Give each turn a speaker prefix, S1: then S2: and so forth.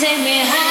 S1: take me high.